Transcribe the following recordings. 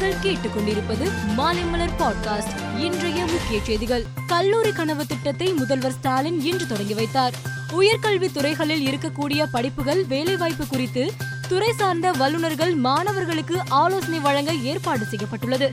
நீங்கள் கேட்டுக்கொண்டிருப்பது மாலைமலர் பாட்காஸ்ட். இன்றைய முக்கிய செய்திகள். கல்லூரி கனவு திட்டத்தை முதல்வர் ஸ்டாலின் இன்று தொடங்கி வைத்தார். உயர்கல்வி துறைகளில் இருக்கக்கூடிய படிப்புகள் வேலைவாய்ப்பு குறித்து துறை சார்ந்த வல்லுநர்கள் மாணவர்களுக்கு ஆலோசனை வழங்க ஏற்பாடு செய்யப்பட்டுள்ளது.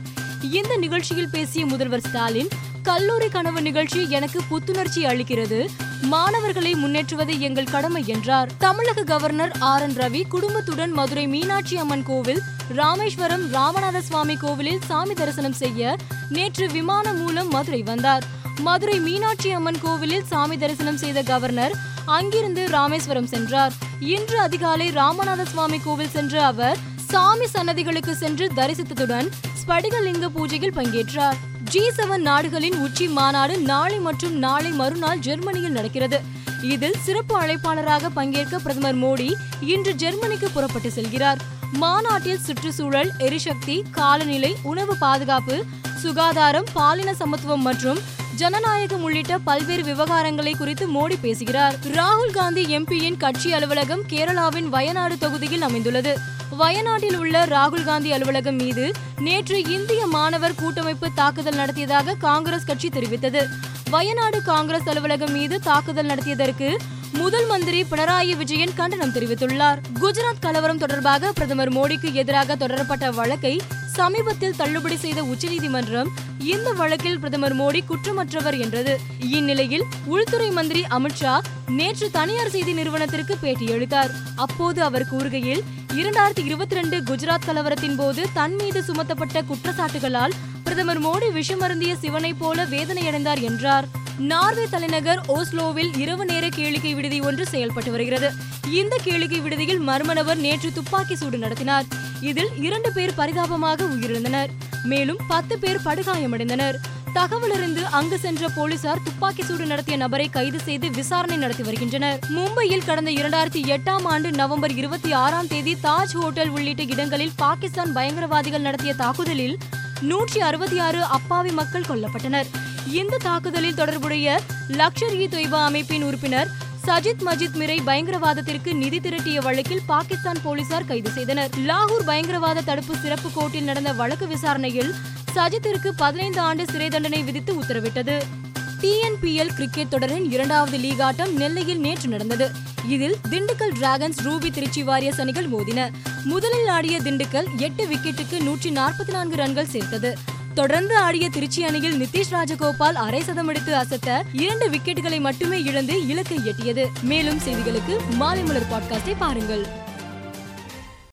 இந்த நிகழ்ச்சியில் பேசிய முதல்வர் ஸ்டாலின் கல்லூரி கனவு நிகழ்ச்சி எனக்கு புத்துணர்ச்சி அளிக்கிறது. மாணவர்களை முன்னேற்றுவது எங்கள் கடமை என்றார். தமிழக கவர்னர் ஆர். என். ரவி குடும்பத்துடன் மதுரை மீனாட்சி அம்மன் கோவில் ராமேஸ்வரம் ராமநாத சுவாமி கோவிலில் சாமி தரிசனம் செய்ய நேற்று விமானம் மூலம் மதுரை வந்தார். மதுரை மீனாட்சி அம்மன் கோவிலில் சாமி தரிசனம் செய்த கவர்னர் அங்கிருந்து ராமேஸ்வரம் சென்றார். இன்று அதிகாலை ராமநாத சுவாமி கோவில் சென்ற அவர் சாமி சன்னதிகளுக்கு சென்று தரிசித்ததுடன் ஸ்படிகலிங்க பூஜையில் பங்கேற்றார். ஜி செவன் நாடுகளின் உச்சி மாநாடு நாளை மற்றும் நாளை மறுநாள் ஜெர்மனியில் நடக்கிறது. இதில் சிறப்பு அழைப்பாளராக பங்கேற்க பிரதமர் மோடி இன்று ஜெர்மனிக்கு புறப்பட்டு செல்கிறார். மாநாட்டில் சுற்றுச்சூழல் எரிசக்தி காலநிலை உணவு பாதுகாப்பு சுகாதாரம் பாலின சமத்துவம் மற்றும் ஜனநாயகம் உள்ளிட்ட பல்வேறு விவகாரங்களை குறித்து மோடி பேசுகிறார். ராகுல் காந்தி எம்பியின் கட்சி அலுவலகம் கேரளாவின் வயநாடு தொகுதியில் அமைந்துள்ளது. வயநாட்டில் உள்ள ராகுல் காந்தி அலுவலகம் மீது நேற்று இந்திய மாணவர் கூட்டமைப்பு தாக்குதல் நடத்தியதாக காங்கிரஸ் கட்சி தெரிவித்தது. வயநாடு காங்கிரஸ் அலுவலகம் மீது தாக்குதல் நடத்தியதற்கு முதல் மந்திரி பினராயி விஜயன் கண்டனம் தெரிவித்துள்ளார். குஜராத் கலவரம் தொடர்பாக பிரதமர் மோடிக்கு எதிராக தொடரப்பட்ட வழக்கை சமீபத்தில் தள்ளுபடி செய்த உச்சநீதிமன்றம் இந்த வழக்கில் பிரதமர் மோடி குற்றமற்றவர் என்றது. இந்நிலையில் உள்துறை மந்திரி அமித்ஷா நேற்று தனியார் செய்தி நிறுவனத்திற்கு பேட்டியளித்தார் அப்போது அவர் கூறுகையில் இரண்டாயிரத்தி இருபத்தி ரெண்டு குஜராத் கலவரத்தின் போது தன் மீது சுமத்தப்பட்ட குற்றச்சாட்டுகளால் பிரதமர் மோடி விஷமருந்திய சிவனை போல வேதனையடைந்தார் என்றார். நார்வே தலைநகர் ஓஸ்லோவில் இரவு நேர கேளிக்கை விடுதி ஒன்று செயல்பட்டு வருகிறது. இந்த கேளிக்கை விடுதியில் மர்ம நபர் நேற்று துப்பாக்கி சூடு நடத்தினார். இதில் இரண்டு பேர் பரிதாபமாக உயிரிழந்தனர். மேலும் பத்து பேர் படுகாயமடைந்தனர். தகவலறிந்து அங்கு சென்ற போலீசார் துப்பாக்கி சூடு நடத்திய நபரை கைது செய்து விசாரணை நடத்தி வருகின்றனர். மும்பையில் கடந்த இரண்டாயிரத்தி எட்டாம் ஆண்டு நவம்பர் இருபத்தி ஆறாம் தேதி தாஜ் ஹோட்டல் உள்ளிட்ட இடங்களில் பாகிஸ்தான் பயங்கரவாதிகள் நடத்திய தாக்குதலில் நூற்றி அறுபத்தி ஆறு அப்பாவி மக்கள் கொல்லப்பட்டனர். இந்த தாக்குதலில் தொடர்புடைய லக்ஷர் இ தொய்பா அமைப்பின் உறுப்பினர் சஜித் மஜித் மிரை பயங்கரவாதத்திற்கு நிதி திரட்டிய வழக்கில் பாகிஸ்தான் போலீசார் கைது செய்தனர். லாகூர் பயங்கரவாத தடுப்பு சிறப்பு கோர்ட்டில் நடந்த வழக்கு விசாரணையில் சஜித்திற்கு பதினைந்து ஆண்டு சிறை தண்டனை விதித்து உத்தரவிட்டது. டிஎன்பிஎல் கிரிக்கெட் தொடரின் இரண்டாவது லீக் ஆட்டம் நெல்லையில் நேற்று நடந்தது. இதில் Dindigul Dragons Ruby Tiruchi Warriors அணிகள் மோதின. முதலில் ஆடிய திண்டுக்கல் எட்டு விக்கெட்டுக்கு நூற்றி நாற்பத்தி நான்கு ரன்கள் சேர்த்தது. தொடர்ந்து ஆடிய திருச்சி அணியில் நிதிஷ் ராஜகோபால் அரை சதம் எடுத்து அசத்த இரண்டு விக்கெட்டுகளை மட்டுமே இழந்து இலக்கை எட்டியது. மேலும் செய்திகளுக்கு மாலை மலர் பாட்காஸ்டை பாருங்கள்.